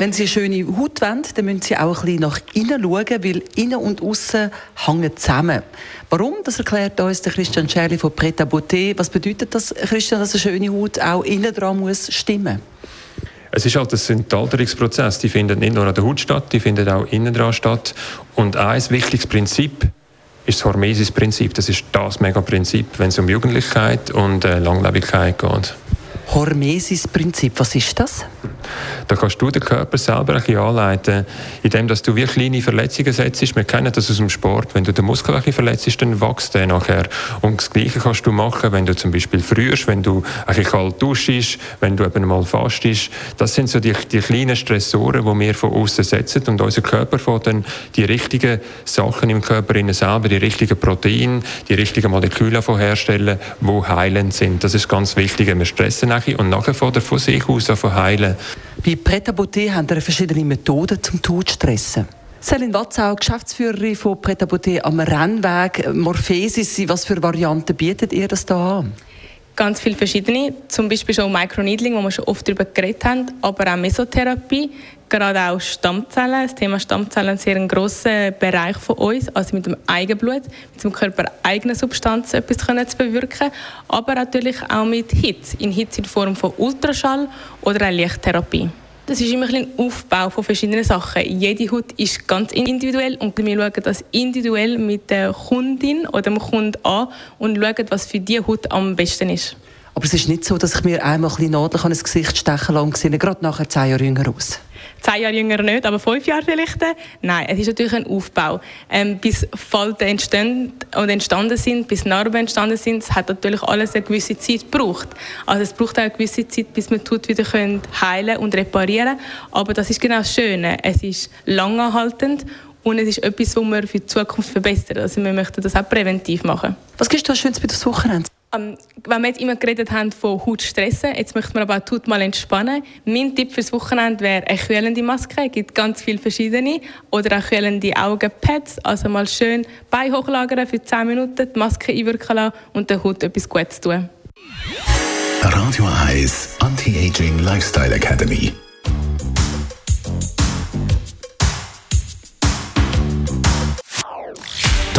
wenn Sie eine schöne Haut wollen, dann müssen Sie auch ein bisschen nach innen schauen, weil innen und außen hängen zusammen. Warum? Das erklärt uns der Christian Scherli von Preta Beauté. Was bedeutet das, Christian, dass eine schöne Haut auch innen dran muss stimmen? Es ist halt ein Alterungsprozess. Die findet nicht nur an der Haut statt, die findet auch innen dran statt. Und ein wichtiges Prinzip ist das Hormesis-Prinzip. Das ist das Mega-Prinzip, wenn es um Jugendlichkeit und äh, Langlebigkeit geht. Hormesis-Prinzip, was ist das? Da kannst du den Körper selber ein bisschen anleiten, indem dass du wie kleine Verletzungen setzt. Wir kennen das aus dem Sport. Wenn du den Muskel ein bisschen verletzt, dann wächst der nachher. Und das Gleiche kannst du machen, wenn du zum Beispiel frierst, wenn du ein bisschen kalt duschst, wenn du eben mal fastest. Das sind so die, die kleinen Stressoren, die wir von außen setzen und unser Körper von dann die richtigen Sachen im Körper innen selber, die richtigen Proteine, die richtigen Moleküle herstellen, die heilend sind. Das ist ganz wichtig. Wir stressen nachher und nachher von sich aus von heilen. Bei Preta Beauté haben wir verschiedene Methoden zum Tod zu stressen. Selin Watzau, Geschäftsführerin von Preta Beauté am Rennweg. Morphesis, was für Varianten bietet ihr das da an? Ganz viele verschiedene, zum Beispiel schon Microneedling, wo wir schon oft darüber geredet haben, aber auch Mesotherapie, gerade auch Stammzellen. Das Thema Stammzellen ist ein sehr grosser Bereich von uns, also mit dem Eigenblut, mit dem Körper eigene Substanzen etwas können zu bewirken, aber natürlich auch mit Hitze, in Hitze in Form von Ultraschall oder einer Lichttherapie. Das ist immer ein Aufbau von verschiedenen Sachen. Jede Haut ist ganz individuell und wir schauen das individuell mit der Kundin oder dem Kunden an und schauen, was für die Haut am besten ist. Aber es ist nicht so, dass ich mir einmal ein Nadel ins Gesicht stechen lasse und sehe gerade nachher zehn Jahre jünger aus zehn Jahre jünger nicht, aber fünf Jahre vielleicht. Nein, es ist natürlich ein Aufbau. Ähm, bis Falten entstehen und entstanden sind, bis Narben entstanden sind, hat natürlich alles eine gewisse Zeit gebraucht. Also es braucht auch eine gewisse Zeit, bis man tut wieder können heilen und reparieren. Aber das ist genau das Schöne. Es ist langanhaltend und es ist etwas, was wir für die Zukunft verbessern. Also wir möchten das auch präventiv machen. Was gibst du Schönes bei das Wochenende? Um, ähm, wenn wir jetzt immer geredet haben von Haut stressen, jetzt möchten wir aber auch die Haut mal entspannen. Mein Tipp fürs Wochenende wäre eine kühlende Maske. Es gibt ganz viele verschiedene. Oder auch kühlende Augenpads. Also mal schön Bein hochlagern für 10 Minuten, die Maske einwirken lassen und der Haut etwas Gutes tun. Radio Eyes Anti-Aging Lifestyle Academy.